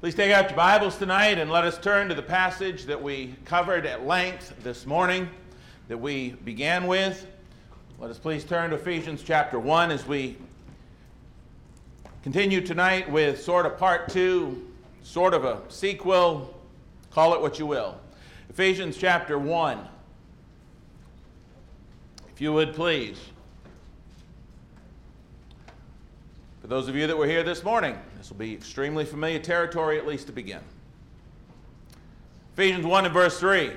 Please take out your Bibles tonight and let us turn to the passage that we covered at length this morning, that we began with. Let us please turn to Ephesians chapter 1 as we continue tonight with sort of part two, sort of a sequel, call it what you will. Ephesians chapter 1. If you would please. For those of you that were here this morning, this will be extremely familiar territory, at least to begin. Ephesians 1 and verse 3.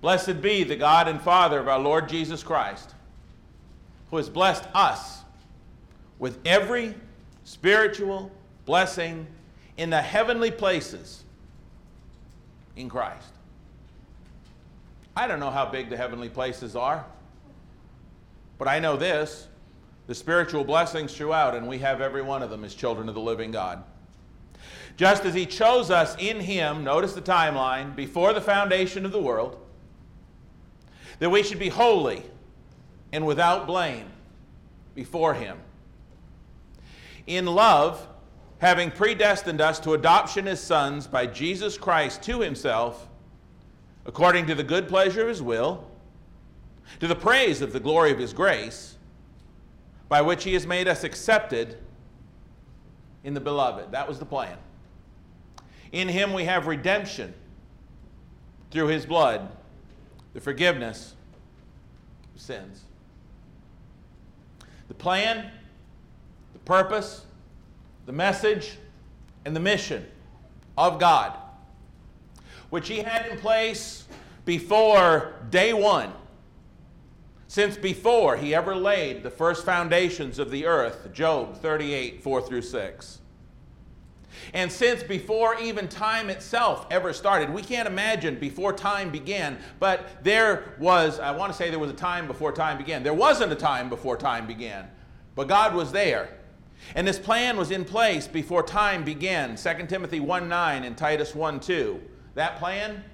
Blessed be the God and Father of our Lord Jesus Christ, who has blessed us with every spiritual blessing in the heavenly places in Christ. I don't know how big the heavenly places are, but I know this the spiritual blessings throughout, and we have every one of them as children of the living God. Just as He chose us in Him, notice the timeline, before the foundation of the world, that we should be holy and without blame before Him. In love, having predestined us to adoption as sons by Jesus Christ to Himself, according to the good pleasure of His will, to the praise of the glory of His grace by which he has made us accepted in the beloved. That was the plan. In him we have redemption through his blood, the forgiveness of sins. The plan, the purpose, the message, and the mission of God, which he had in place before day one since before he ever laid the first foundations of the earth, Job 38, 4 through 6. And since before even time itself ever started, we can't imagine before time began, but there was, I want to say there was a time before time began. There wasn't a time before time began, but God was there. And this plan was in place before time began. 2 Timothy 1 9 and Titus 1 2. That plan,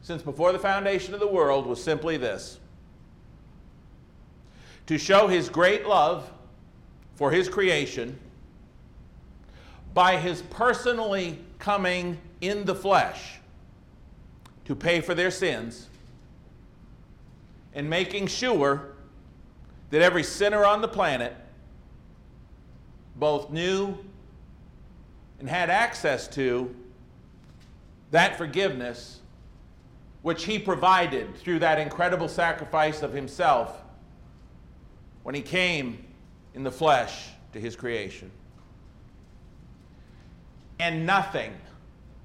since before the foundation of the world, was simply this to show his great love for his creation by his personally coming in the flesh to pay for their sins and making sure that every sinner on the planet both knew and had access to that forgiveness which he provided through that incredible sacrifice of himself when he came in the flesh to his creation. And nothing,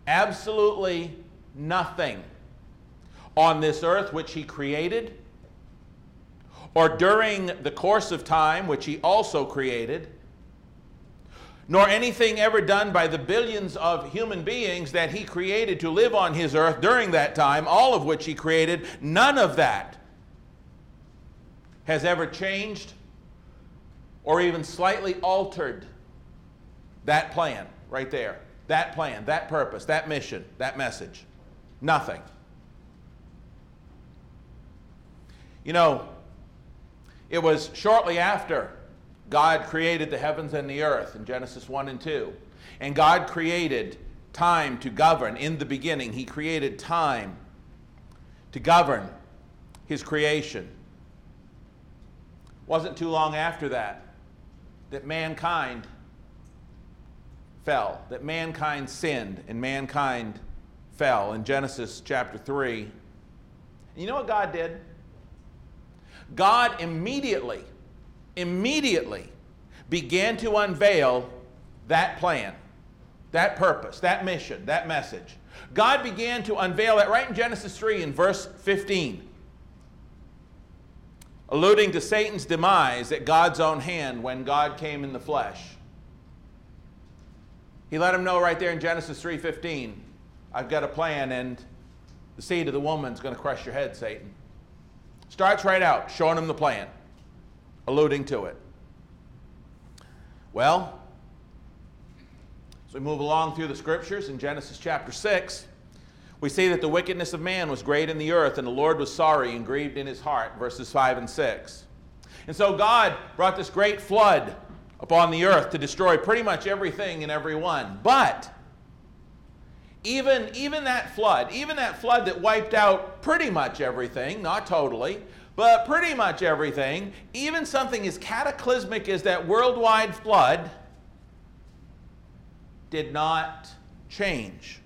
absolutely nothing on this earth which he created, or during the course of time which he also created, nor anything ever done by the billions of human beings that he created to live on his earth during that time, all of which he created, none of that has ever changed or even slightly altered that plan right there. That plan, that purpose, that mission, that message. Nothing. You know, it was shortly after God created the heavens and the earth in Genesis 1 and 2. And God created time to govern. In the beginning, He created time to govern His creation. Wasn't too long after that that mankind fell, that mankind sinned, and mankind fell in Genesis chapter 3. And you know what God did? God immediately, immediately began to unveil that plan, that purpose, that mission, that message. God began to unveil that right in Genesis 3 in verse 15 alluding to Satan's demise at God's own hand when God came in the flesh. He let him know right there in Genesis 3:15, I've got a plan and the seed of the woman's going to crush your head, Satan. Starts right out showing him the plan, alluding to it. Well, as we move along through the scriptures in Genesis chapter 6, we see that the wickedness of man was great in the earth, and the Lord was sorry and grieved in his heart, verses 5 and 6. And so God brought this great flood upon the earth to destroy pretty much everything and everyone. But even, even that flood, even that flood that wiped out pretty much everything, not totally, but pretty much everything, even something as cataclysmic as that worldwide flood, did not change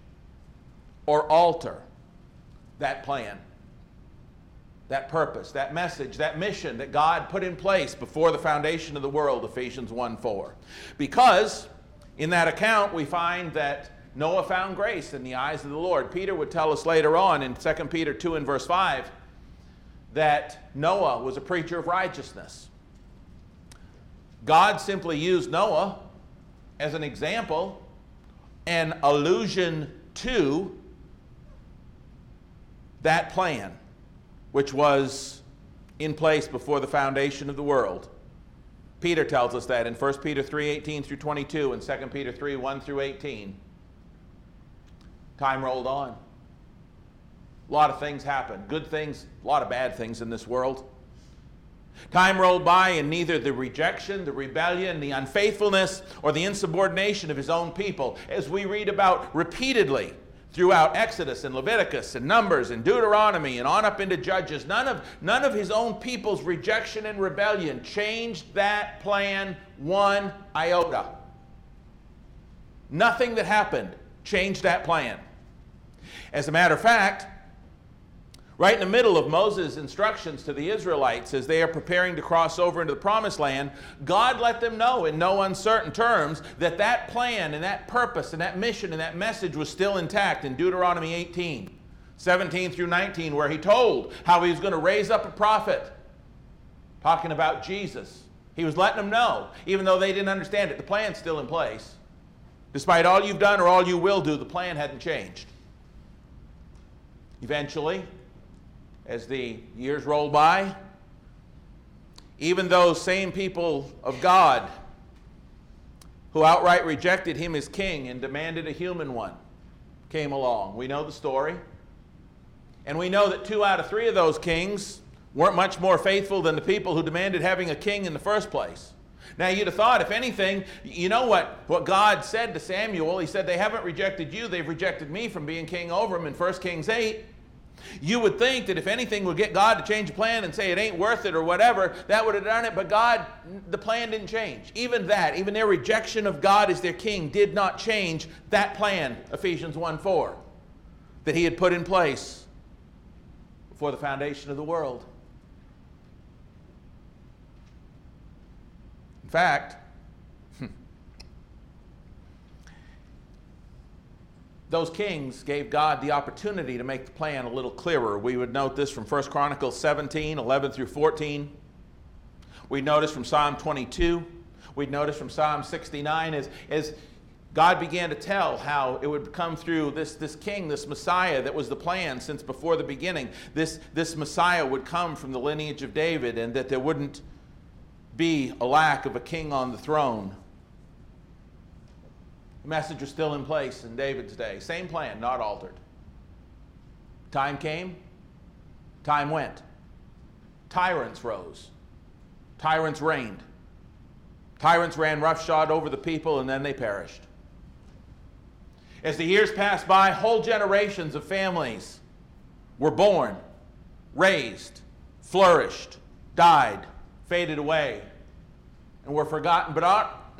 or alter that plan, that purpose, that message, that mission that God put in place before the foundation of the world, Ephesians 1 4. Because in that account, we find that Noah found grace in the eyes of the Lord. Peter would tell us later on in 2 Peter 2 and verse 5 that Noah was a preacher of righteousness. God simply used Noah as an example, an allusion to that plan, which was in place before the foundation of the world. Peter tells us that in 1 Peter 3 18 through 22 and 2 Peter 3 1 through 18. Time rolled on. A lot of things happened. Good things, a lot of bad things in this world. Time rolled by, and neither the rejection, the rebellion, the unfaithfulness, or the insubordination of his own people, as we read about repeatedly throughout Exodus and Leviticus and Numbers and Deuteronomy and on up into Judges, none of, none of his own people's rejection and rebellion changed that plan one iota. Nothing that happened changed that plan. As a matter of fact, right in the middle of Moses' instructions to the Israelites as they are preparing to cross over into the promised land, God let them know in no uncertain terms that that plan and that purpose and that mission and that message was still intact in Deuteronomy 18, 17 through 19, where he told how he was going to raise up a prophet, talking about Jesus. He was letting them know, even though they didn't understand it, the plan's still in place. Despite all you've done or all you will do, the plan hadn't changed. Eventually, as the years rolled by, even those same people of God who outright rejected him as king and demanded a human one came along. We know the story. And we know that two out of three of those kings weren't much more faithful than the people who demanded having a king in the first place. Now, you'd have thought, if anything, you know what, what God said to Samuel? He said, They haven't rejected you, they've rejected me from being king over them in 1 Kings 8. You would think that if anything would get God to change a plan and say it ain't worth it or whatever, that would have done it. But God, the plan didn't change. Even that, even their rejection of God as their king did not change that plan, Ephesians 1 4, that He had put in place before the foundation of the world. In fact, those kings gave God the opportunity to make the plan a little clearer. We would note this from 1 Chronicles 17, 11 through 14. We'd notice from Psalm 22. We'd notice from Psalm 69 as, as God began to tell how it would come through this, this king, this Messiah that was the plan since before the beginning. This, this Messiah would come from the lineage of David and that there wouldn't be a lack of a king on the throne. The message was still in place in David's day. Same plan, not altered. Time came, time went. Tyrants rose, tyrants reigned. Tyrants ran roughshod over the people and then they perished. As the years passed by, whole generations of families were born, raised, flourished, died, faded away, and were forgotten. But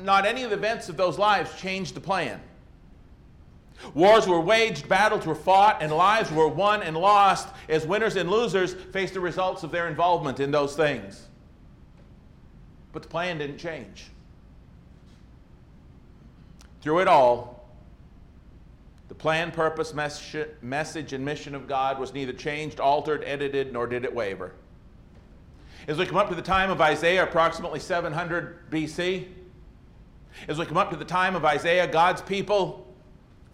not any of the events of those lives changed the plan. Wars were waged, battles were fought, and lives were won and lost as winners and losers faced the results of their involvement in those things. But the plan didn't change. Through it all, the plan, purpose, message, and mission of God was neither changed, altered, edited, nor did it waver. As we come up to the time of Isaiah, approximately 700 BC, as we come up to the time of Isaiah, God's people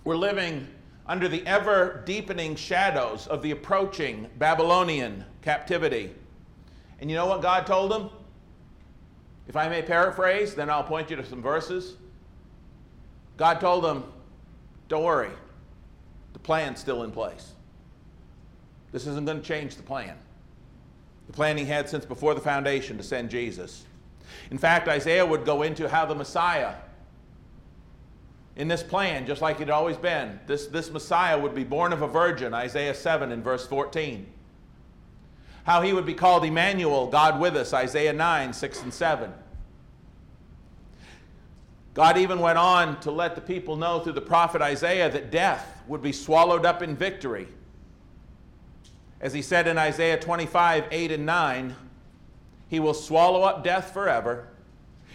were living under the ever deepening shadows of the approaching Babylonian captivity. And you know what God told them? If I may paraphrase, then I'll point you to some verses. God told them, Don't worry, the plan's still in place. This isn't going to change the plan. The plan he had since before the foundation to send Jesus. In fact, Isaiah would go into how the Messiah, in this plan, just like it had always been, this, this Messiah would be born of a virgin, Isaiah 7 in verse 14. How he would be called Emmanuel, God with us, Isaiah 9, 6 and 7. God even went on to let the people know through the prophet Isaiah that death would be swallowed up in victory. As he said in Isaiah 25, 8 and 9, he will swallow up death forever,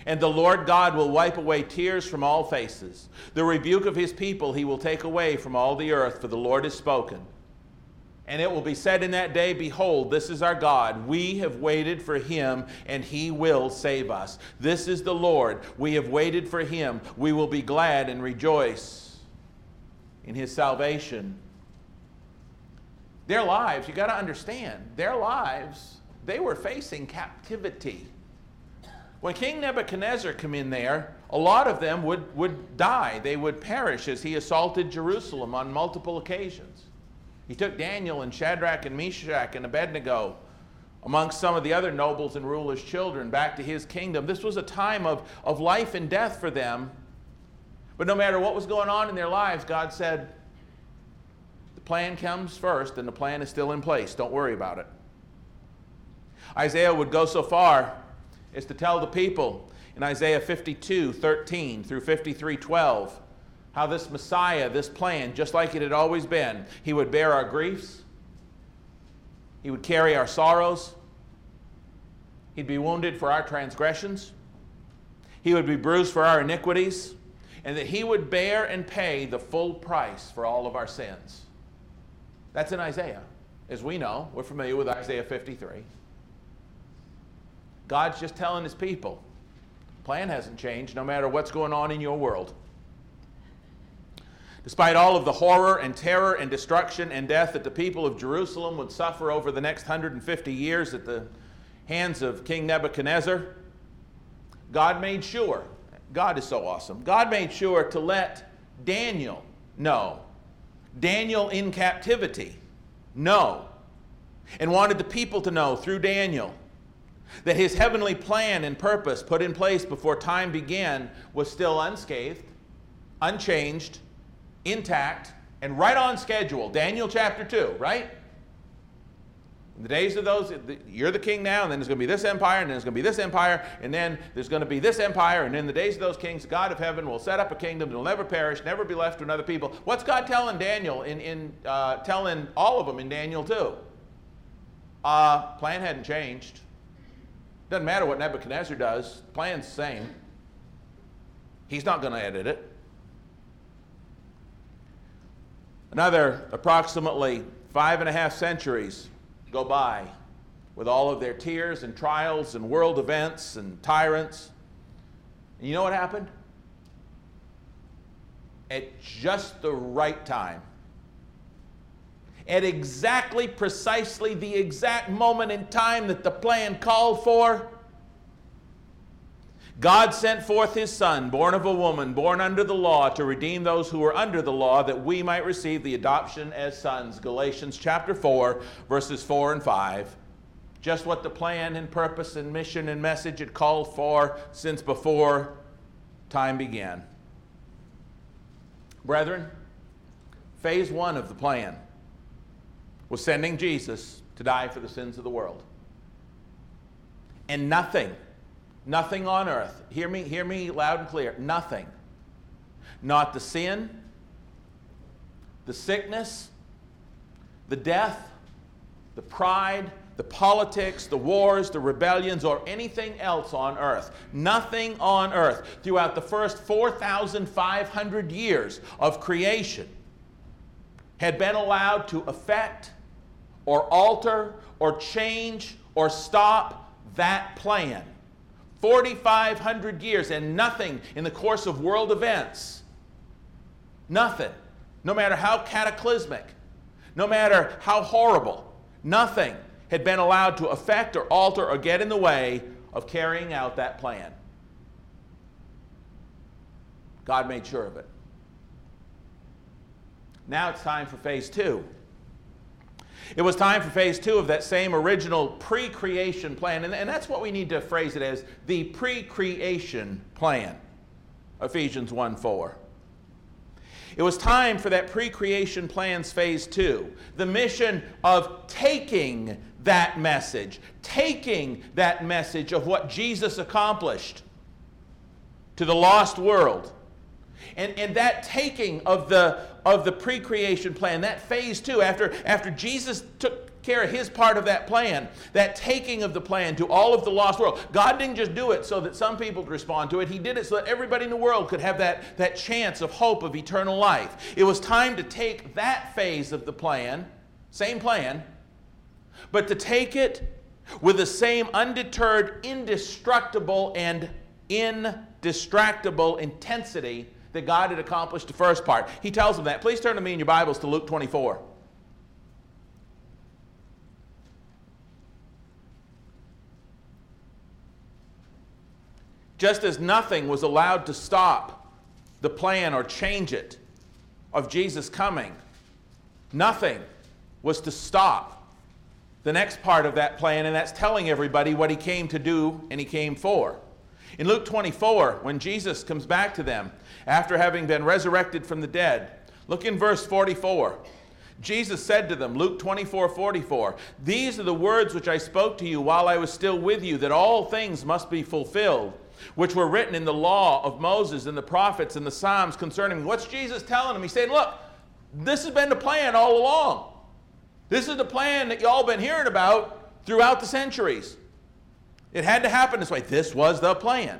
and the Lord God will wipe away tears from all faces. The rebuke of his people he will take away from all the earth, for the Lord has spoken. And it will be said in that day, Behold, this is our God. We have waited for him, and he will save us. This is the Lord. We have waited for him. We will be glad and rejoice in his salvation. Their lives, you got to understand, their lives, they were facing captivity. When King Nebuchadnezzar came in there, a lot of them would, would die. They would perish as he assaulted Jerusalem on multiple occasions. He took Daniel and Shadrach and Meshach and Abednego, amongst some of the other nobles and rulers' children, back to his kingdom. This was a time of, of life and death for them. But no matter what was going on in their lives, God said, The plan comes first, and the plan is still in place. Don't worry about it. Isaiah would go so far as to tell the people in Isaiah 52 13 through 53 12 how this Messiah, this plan, just like it had always been, he would bear our griefs, he would carry our sorrows, he'd be wounded for our transgressions, he would be bruised for our iniquities, and that he would bear and pay the full price for all of our sins. That's in Isaiah. As we know, we're familiar with Isaiah 53. God's just telling his people, plan hasn't changed no matter what's going on in your world. Despite all of the horror and terror and destruction and death that the people of Jerusalem would suffer over the next 150 years at the hands of King Nebuchadnezzar, God made sure, God is so awesome, God made sure to let Daniel know, Daniel in captivity, know, and wanted the people to know through Daniel that his heavenly plan and purpose put in place before time began was still unscathed, unchanged, intact, and right on schedule. Daniel chapter 2, right? In the days of those, you're the king now, and then there's going to be this empire, and then there's going to be this empire, and then there's going to be this empire, and in the days of those kings, God of heaven will set up a kingdom that will never perish, never be left to another people. What's God telling Daniel in, in uh, telling all of them in Daniel 2? Uh, plan hadn't changed. Doesn't matter what Nebuchadnezzar does, the plan's the same. He's not going to edit it. Another approximately five and a half centuries go by with all of their tears and trials and world events and tyrants. And you know what happened? At just the right time, at exactly, precisely the exact moment in time that the plan called for, God sent forth his Son, born of a woman, born under the law, to redeem those who were under the law, that we might receive the adoption as sons. Galatians chapter 4, verses 4 and 5. Just what the plan and purpose and mission and message had called for since before time began. Brethren, phase one of the plan was sending Jesus to die for the sins of the world. And nothing Nothing on earth. Hear me, hear me loud and clear. Nothing. Not the sin, the sickness, the death, the pride, the politics, the wars, the rebellions, or anything else on earth. Nothing on earth throughout the first 4,500 years of creation had been allowed to affect or alter or change or stop that plan. 4,500 years and nothing in the course of world events. Nothing. No matter how cataclysmic, no matter how horrible, nothing had been allowed to affect or alter or get in the way of carrying out that plan. God made sure of it. Now it's time for phase two. It was time for phase two of that same original pre creation plan. And, and that's what we need to phrase it as the pre creation plan. Ephesians 1 4. It was time for that pre creation plans phase two, the mission of taking that message, taking that message of what Jesus accomplished to the lost world. And, and that taking of the, of the pre creation plan, that phase two, after, after Jesus took care of his part of that plan, that taking of the plan to all of the lost world. God didn't just do it so that some people could respond to it, He did it so that everybody in the world could have that, that chance of hope of eternal life. It was time to take that phase of the plan, same plan, but to take it with the same undeterred, indestructible, and indistractable intensity that God had accomplished the first part. He tells them that. Please turn to me in your Bibles to Luke 24. Just as nothing was allowed to stop the plan or change it of Jesus coming, nothing was to stop the next part of that plan, and that's telling everybody what he came to do and he came for. In Luke 24, when Jesus comes back to them after having been resurrected from the dead, look in verse 44. Jesus said to them, Luke 24 44, These are the words which I spoke to you while I was still with you, that all things must be fulfilled, which were written in the law of Moses and the prophets and the Psalms concerning me. What's Jesus telling them? He's saying, Look, this has been the plan all along. This is the plan that y'all been hearing about throughout the centuries. It had to happen this way. This was the plan.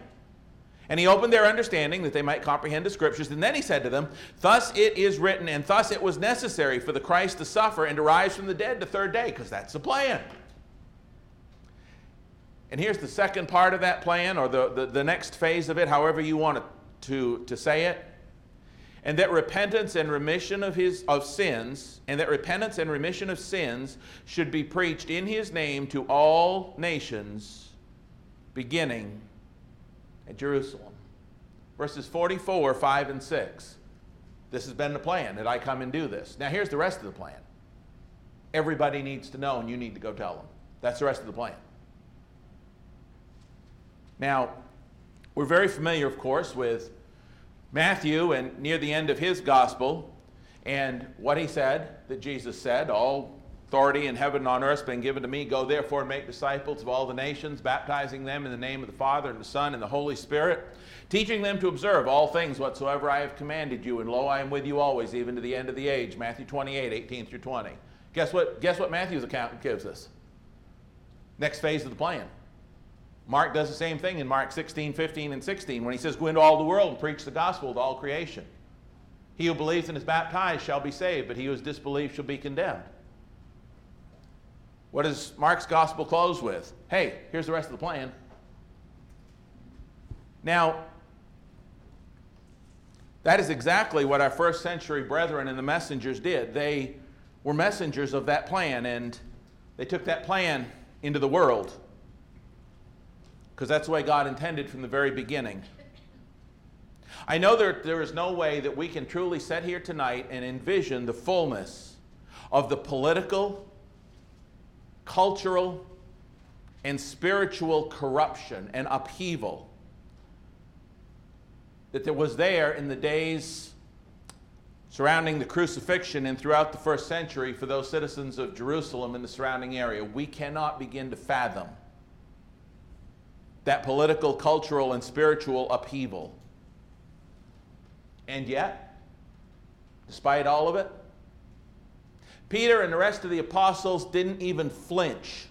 And he opened their understanding that they might comprehend the scriptures. And then he said to them, Thus it is written, and thus it was necessary for the Christ to suffer and to rise from the dead the third day, because that's the plan. And here's the second part of that plan, or the, the, the next phase of it, however you want to, to say it. And that repentance and remission of, his, of sins, and that repentance and remission of sins should be preached in his name to all nations beginning at Jerusalem. Verses 44, 5, and 6. This has been the plan that I come and do this. Now, here's the rest of the plan. Everybody needs to know, and you need to go tell them. That's the rest of the plan. Now, we're very familiar, of course, with Matthew and near the end of his gospel and what he said that Jesus said, All Authority in heaven and on earth been given to me. Go therefore and make disciples of all the nations, baptizing them in the name of the Father and the Son and the Holy Spirit, teaching them to observe all things whatsoever I have commanded you. And lo, I am with you always, even to the end of the age. Matthew 28, 18 through 20. Guess what? Guess what Matthew's account gives us? Next phase of the plan. Mark does the same thing in Mark 16, 15, and 16 when he says, Go into all the world and preach the gospel to all creation. He who believes and is baptized shall be saved, but he who has disbelieved shall be condemned. What does Mark's gospel close with? Hey, here's the rest of the plan. Now, that is exactly what our first century brethren and the messengers did. They were messengers of that plan, and they took that plan into the world because that's the way God intended from the very beginning. I know there, there is no way that we can truly sit here tonight and envision the fullness of the political, cultural, and spiritual corruption and upheaval that there was there in the days surrounding the crucifixion and throughout the first century for those citizens of Jerusalem and the surrounding area. We cannot begin to fathom that political, cultural, and spiritual upheaval. And yet, despite all of it, Peter and the rest of the apostles didn't even flinch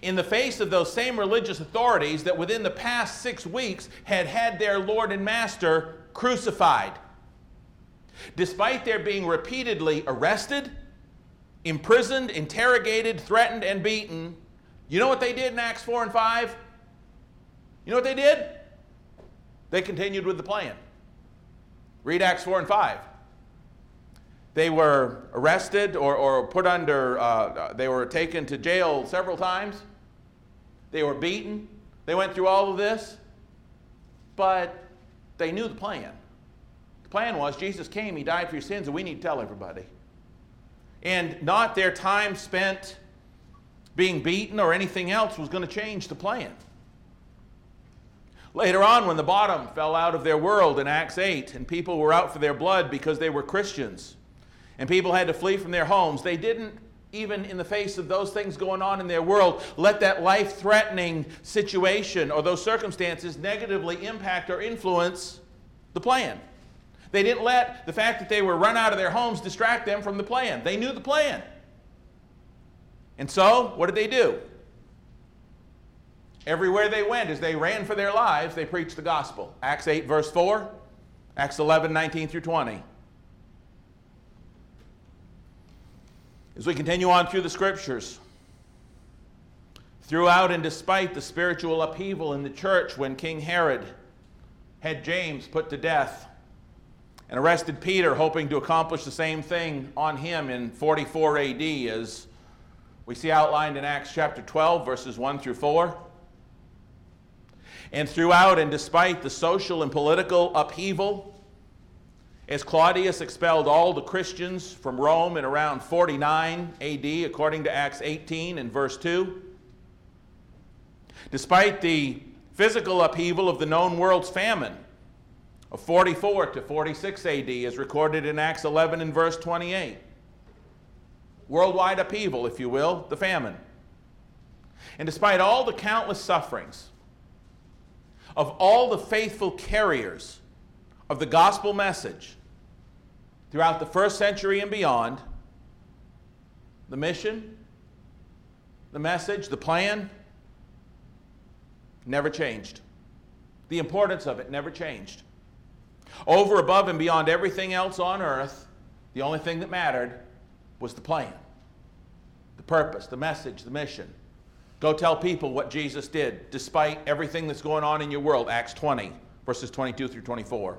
in the face of those same religious authorities that within the past six weeks had had their Lord and Master crucified. Despite their being repeatedly arrested, imprisoned, interrogated, threatened, and beaten, you know what they did in Acts 4 and 5? You know what they did? They continued with the plan. Read Acts 4 and 5. They were arrested or, or put under, uh, they were taken to jail several times. They were beaten. They went through all of this. But they knew the plan. The plan was Jesus came, He died for your sins, and we need to tell everybody. And not their time spent being beaten or anything else was going to change the plan. Later on, when the bottom fell out of their world in Acts 8, and people were out for their blood because they were Christians, and people had to flee from their homes, they didn't, even in the face of those things going on in their world, let that life threatening situation or those circumstances negatively impact or influence the plan. They didn't let the fact that they were run out of their homes distract them from the plan. They knew the plan. And so, what did they do? Everywhere they went, as they ran for their lives, they preached the gospel. Acts 8, verse 4, Acts 11, 19 through 20. As we continue on through the scriptures, throughout and despite the spiritual upheaval in the church when King Herod had James put to death and arrested Peter, hoping to accomplish the same thing on him in 44 AD, as we see outlined in Acts chapter 12, verses 1 through 4. And throughout and despite the social and political upheaval, as Claudius expelled all the Christians from Rome in around 49 AD, according to Acts 18 and verse 2, despite the physical upheaval of the known world's famine of 44 to 46 AD, as recorded in Acts 11 and verse 28, worldwide upheaval, if you will, the famine. And despite all the countless sufferings, of all the faithful carriers of the gospel message throughout the first century and beyond, the mission, the message, the plan never changed. The importance of it never changed. Over, above, and beyond everything else on earth, the only thing that mattered was the plan, the purpose, the message, the mission. Go tell people what Jesus did despite everything that's going on in your world. Acts 20, verses 22 through 24.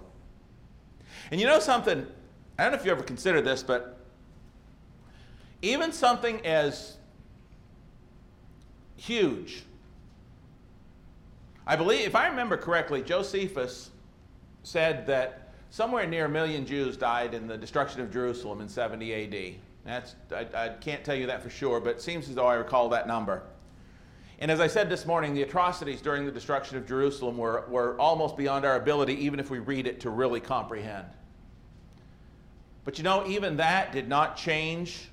And you know something? I don't know if you ever considered this, but even something as huge, I believe, if I remember correctly, Josephus said that somewhere near a million Jews died in the destruction of Jerusalem in 70 AD. That's, I, I can't tell you that for sure, but it seems as though I recall that number. And as I said this morning, the atrocities during the destruction of Jerusalem were, were almost beyond our ability, even if we read it, to really comprehend. But you know, even that did not change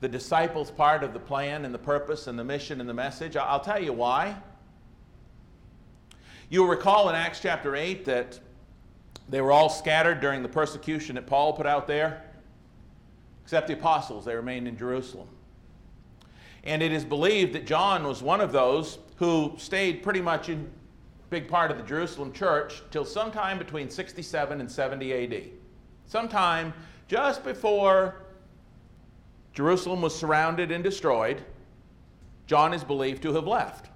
the disciples' part of the plan and the purpose and the mission and the message. I'll tell you why. You'll recall in Acts chapter 8 that they were all scattered during the persecution that Paul put out there, except the apostles, they remained in Jerusalem. And it is believed that John was one of those who stayed pretty much in big part of the Jerusalem church till sometime between 67 and 70 AD. Sometime just before Jerusalem was surrounded and destroyed, John is believed to have left.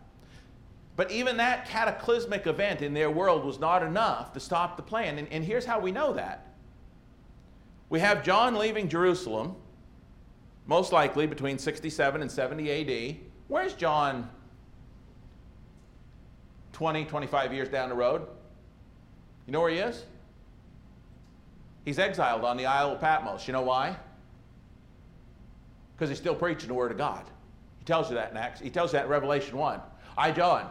But even that cataclysmic event in their world was not enough to stop the plan. And, and here's how we know that. We have John leaving Jerusalem most likely between 67 and 70 AD. Where's John 20, 25 years down the road? You know where he is? He's exiled on the Isle of Patmos. You know why? Because he's still preaching the Word of God. He tells you that in Acts. He tells you that in Revelation 1. I, John,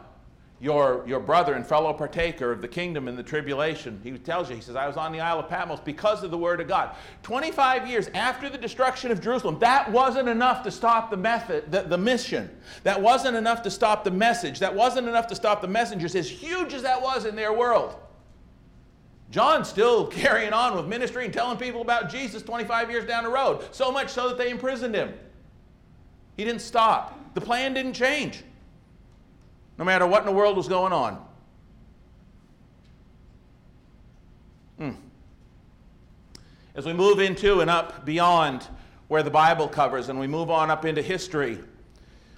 your, your brother and fellow partaker of the kingdom and the tribulation. He tells you, he says, I was on the Isle of Patmos because of the word of God. 25 years after the destruction of Jerusalem, that wasn't enough to stop the method, the, the mission. That wasn't enough to stop the message. That wasn't enough to stop the messengers, as huge as that was in their world. John's still carrying on with ministry and telling people about Jesus 25 years down the road, so much so that they imprisoned him. He didn't stop. The plan didn't change no matter what in the world was going on. Hmm. As we move into and up beyond where the Bible covers and we move on up into history,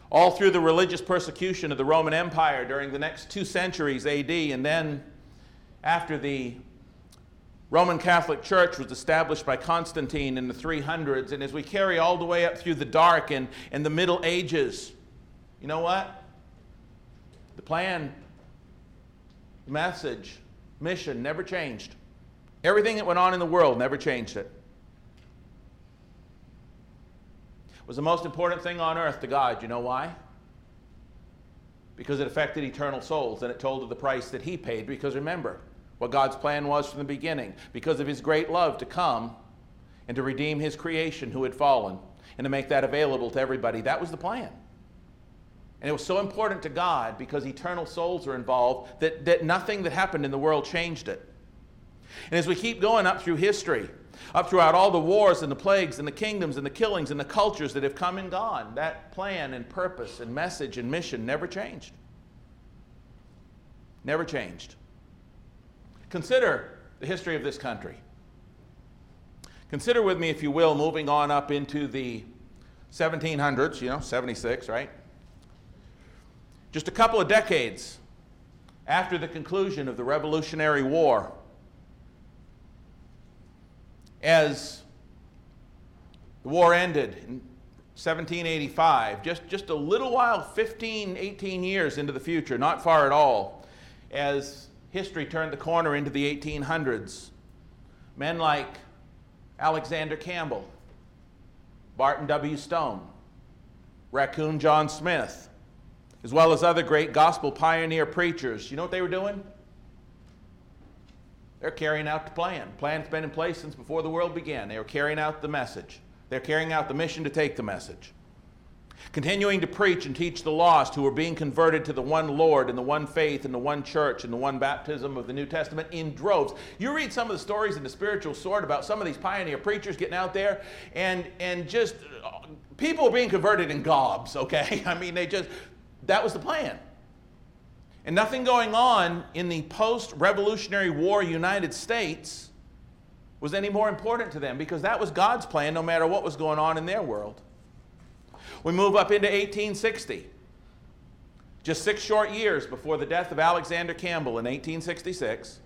all through the religious persecution of the Roman Empire during the next two centuries AD, and then after the Roman Catholic Church was established by Constantine in the 300s, and as we carry all the way up through the dark and, and the Middle Ages, you know what? The plan, message, mission never changed. Everything that went on in the world never changed it. was the most important thing on earth to God. You know why? Because it affected eternal souls and it told of the price that He paid. Because remember what God's plan was from the beginning. Because of His great love to come and to redeem His creation who had fallen and to make that available to everybody. That was the plan. And it was so important to God because eternal souls are involved that, that nothing that happened in the world changed it. And as we keep going up through history, up throughout all the wars and the plagues and the kingdoms and the killings and the cultures that have come and gone, that plan and purpose and message and mission never changed. Never changed. Consider the history of this country. Consider with me, if you will, moving on up into the 1700s, you know, 76, right? Just a couple of decades after the conclusion of the Revolutionary War, as the war ended in 1785, just, just a little while, 15, 18 years into the future, not far at all, as history turned the corner into the 1800s, men like Alexander Campbell, Barton W. Stone, Raccoon John Smith, as well as other great gospel pioneer preachers. You know what they were doing? They're carrying out the plan. Plan's been in place since before the world began. They were carrying out the message. They're carrying out the mission to take the message. Continuing to preach and teach the lost who are being converted to the one Lord and the one faith and the one church and the one baptism of the New Testament in droves. You read some of the stories in the spiritual sword about some of these pioneer preachers getting out there and, and just uh, people are being converted in gobs, okay? I mean, they just, that was the plan. And nothing going on in the post Revolutionary War United States was any more important to them because that was God's plan no matter what was going on in their world. We move up into 1860, just six short years before the death of Alexander Campbell in 1866.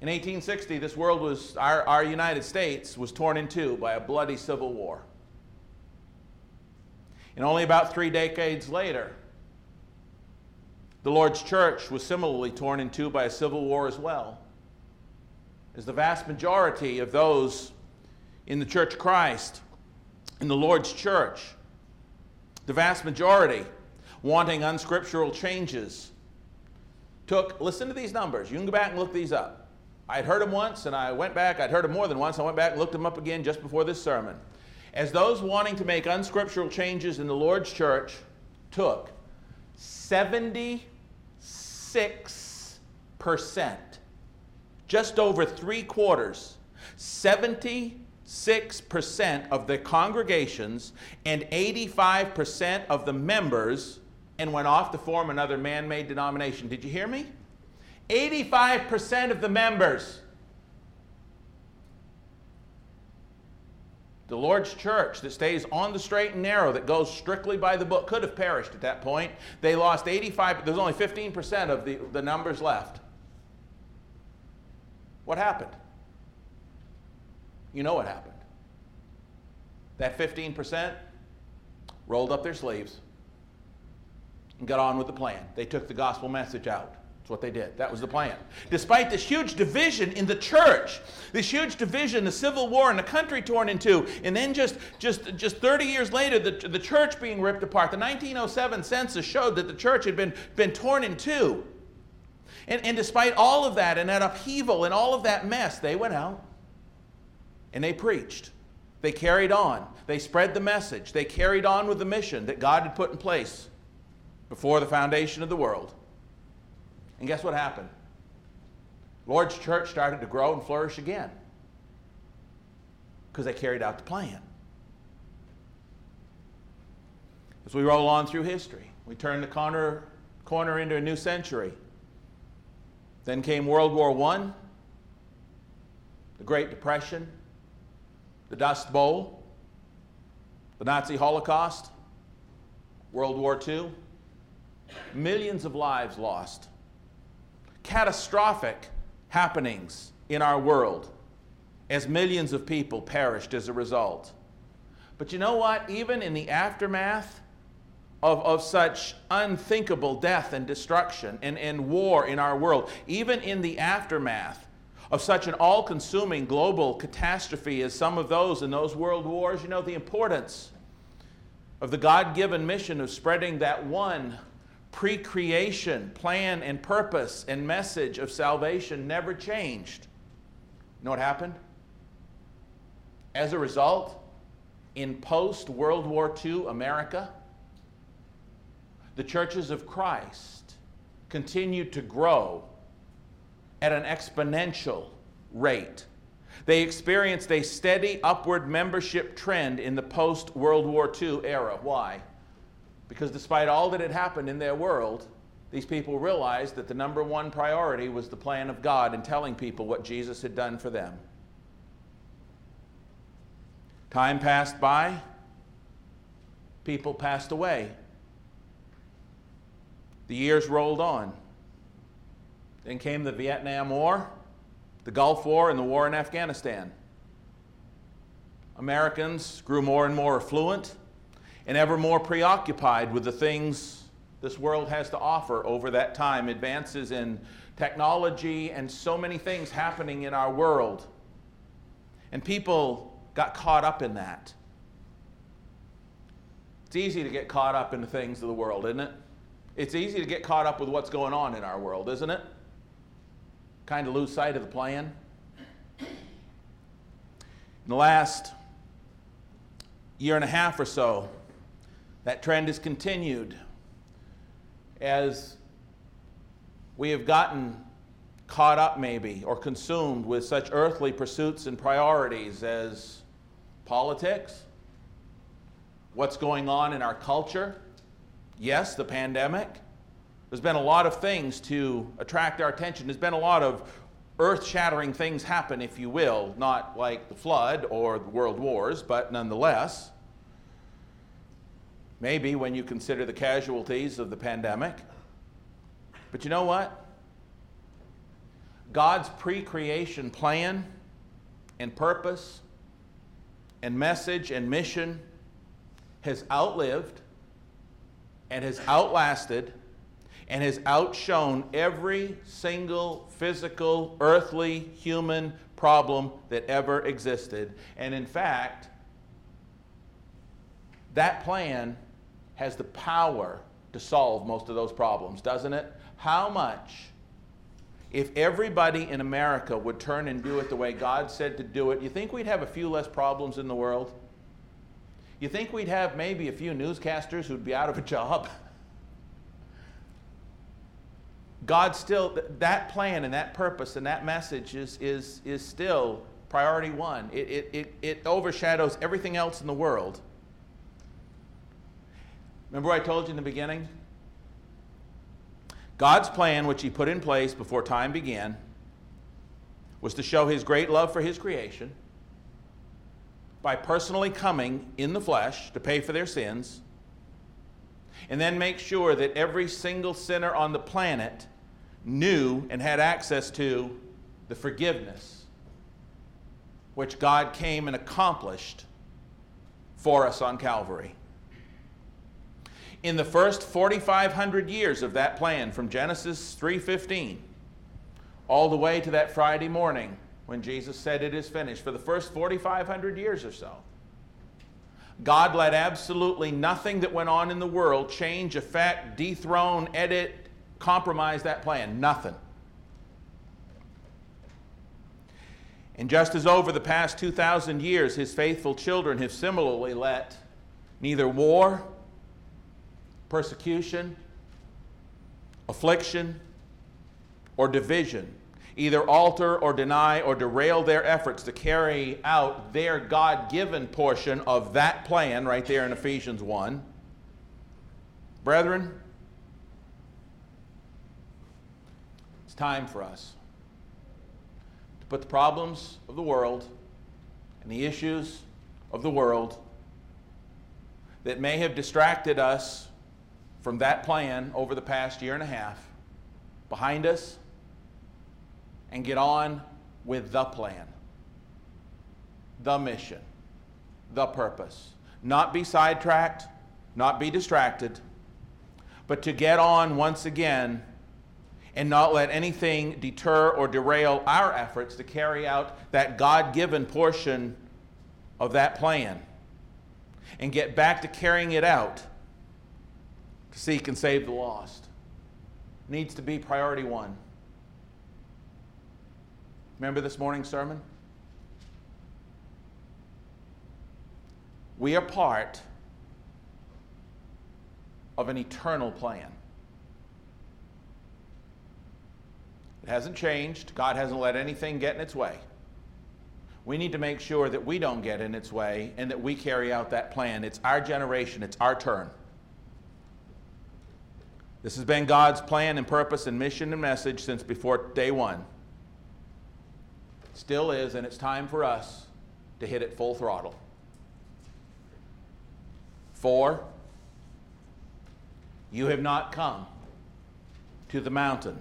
In 1860, this world was, our, our United States was torn in two by a bloody civil war. And only about three decades later, the Lord's church was similarly torn in two by a civil war as well. As the vast majority of those in the Church of Christ, in the Lord's church, the vast majority wanting unscriptural changes, took, listen to these numbers. You can go back and look these up. I had heard them once and I went back, I'd heard them more than once. I went back and looked them up again just before this sermon as those wanting to make unscriptural changes in the Lord's church took 76%, just over three quarters, 76% of the congregations and 85% of the members, and went off to form another man made denomination. Did you hear me? 85% of the members The Lord's church that stays on the straight and narrow, that goes strictly by the book, could have perished at that point. They lost 85, there's only 15% of the, the numbers left. What happened? You know what happened. That 15% rolled up their sleeves and got on with the plan. They took the gospel message out. That's what they did. That was the plan. Despite this huge division in the church, this huge division, the civil war, and the country torn in two, and then just, just, just 30 years later, the, the church being ripped apart. The 1907 census showed that the church had been, been torn in two. And, and despite all of that and that upheaval and all of that mess, they went out and they preached. They carried on. They spread the message. They carried on with the mission that God had put in place before the foundation of the world. And guess what happened? Lord's church started to grow and flourish again because they carried out the plan. As we roll on through history, we turn the corner, corner into a new century. Then came World War I, the Great Depression, the Dust Bowl, the Nazi Holocaust, World War II. Millions of lives lost catastrophic happenings in our world as millions of people perished as a result. But you know what? Even in the aftermath of, of such unthinkable death and destruction and, and war in our world, even in the aftermath of such an all consuming global catastrophe as some of those in those world wars, you know, the importance of the God given mission of spreading that one pre creation plan and purpose and message of salvation never changed. You know what happened? As a result, in post World War II America, the churches of Christ continued to grow at an exponential rate. They experienced a steady upward membership trend in the post World War II era. Why? Because despite all that had happened in their world, these people realized that the number one priority was the plan of God and telling people what Jesus had done for them. Time passed by, people passed away. The years rolled on. Then came the Vietnam War, the Gulf War, and the war in Afghanistan. Americans grew more and more affluent and ever more preoccupied with the things this world has to offer over that time advances in technology and so many things happening in our world. And people got caught up in that. It's easy to get caught up in the things of the world, isn't it? It's easy to get caught up with what's going on in our world, isn't it? Kind of lose sight of the plan. In the last year and a half or so, that trend has continued as we have gotten caught up, maybe, or consumed with such earthly pursuits and priorities as politics, what's going on in our culture, yes, the pandemic there's been a lot of things to attract our attention. There's been a lot of earth shattering things happen, if you will, not like the flood or the world wars, but nonetheless. Maybe when you consider the casualties of the pandemic. But you know what? God's pre creation plan and purpose and message and mission has outlived and has outlasted and has outshone every single physical, earthly, human problem that ever existed. And in fact, that plan has the power to solve most of those problems, doesn't it? How much, if everybody in America would turn and do it the way God said to do it, you think we'd have a few less problems in the world? You think we'd have maybe a few newscasters who'd be out of a job? God still, that plan and that purpose and that message is, is, is still priority one. It, it, it, it overshadows everything else in the world. Remember I told you in the beginning? God's plan, which He put in place before time began, was to show His great love for His creation by personally coming in the flesh to pay for their sins, and then make sure that every single sinner on the planet knew and had access to the forgiveness which God came and accomplished for us on Calvary. In the first 4500 years of that plan from Genesis 3:15 all the way to that Friday morning when Jesus said it is finished for the first 4500 years or so God let absolutely nothing that went on in the world change, affect, dethrone, edit, compromise that plan. Nothing. And just as over the past 2,000 years, his faithful children have similarly let neither war, persecution, affliction, or division either alter or deny or derail their efforts to carry out their God given portion of that plan right there in Ephesians 1. Brethren, it's time for us to put the problems of the world and the issues of the world that may have distracted us from that plan over the past year and a half behind us and get on with the plan, the mission, the purpose. Not be sidetracked, not be distracted, but to get on once again and not let anything deter or derail our efforts to carry out that God given portion of that plan and get back to carrying it out to seek and save the lost. Needs to be priority one. Remember this morning's sermon? We are part of an eternal plan. It hasn't changed. God hasn't let anything get in its way. We need to make sure that we don't get in its way and that we carry out that plan. It's our generation, it's our turn. This has been God's plan and purpose and mission and message since before day one. Still is, and it's time for us to hit it full throttle. For, you have not come to the mountain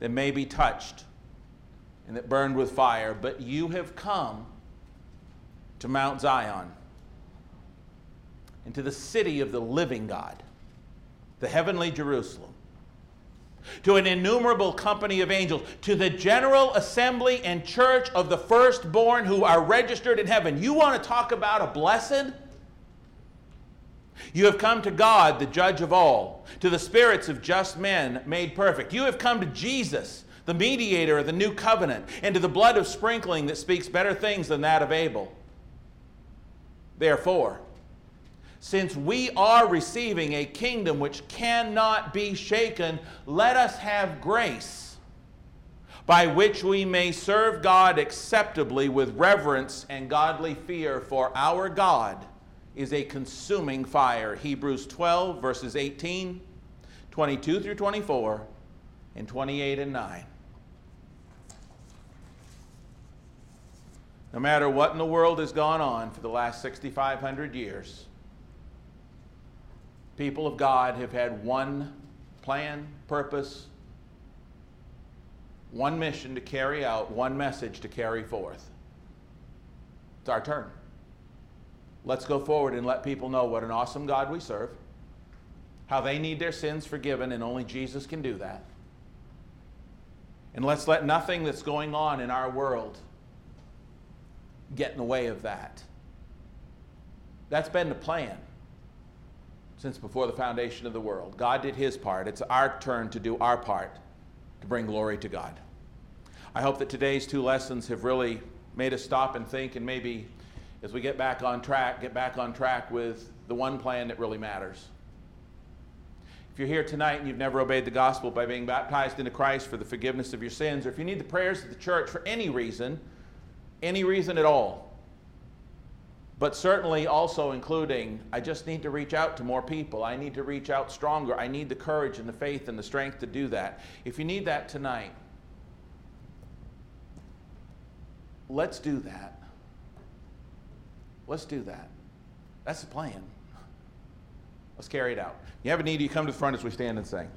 that may be touched and that burned with fire, but you have come to Mount Zion, into the city of the living God, the heavenly Jerusalem, to an innumerable company of angels, to the general assembly and church of the firstborn who are registered in heaven. You want to talk about a blessed? You have come to God, the judge of all, to the spirits of just men made perfect. You have come to Jesus, the mediator of the new covenant, and to the blood of sprinkling that speaks better things than that of Abel. Therefore, since we are receiving a kingdom which cannot be shaken, let us have grace by which we may serve God acceptably with reverence and godly fear, for our God is a consuming fire. Hebrews 12, verses 18, 22 through 24, and 28 and 9. No matter what in the world has gone on for the last 6,500 years, people of God have had one plan, purpose, one mission to carry out, one message to carry forth. It's our turn. Let's go forward and let people know what an awesome God we serve, how they need their sins forgiven, and only Jesus can do that. And let's let nothing that's going on in our world get in the way of that. That's been the plan since before the foundation of the world. God did his part. It's our turn to do our part to bring glory to God. I hope that today's two lessons have really made us stop and think and maybe as we get back on track, get back on track with the one plan that really matters. If you're here tonight and you've never obeyed the gospel by being baptized into Christ for the forgiveness of your sins, or if you need the prayers of the church for any reason, any reason at all, but certainly also including, I just need to reach out to more people. I need to reach out stronger. I need the courage and the faith and the strength to do that. If you need that tonight, let's do that. Let's do that. That's the plan. Let's carry it out. You have a need, you come to the front as we stand and sing.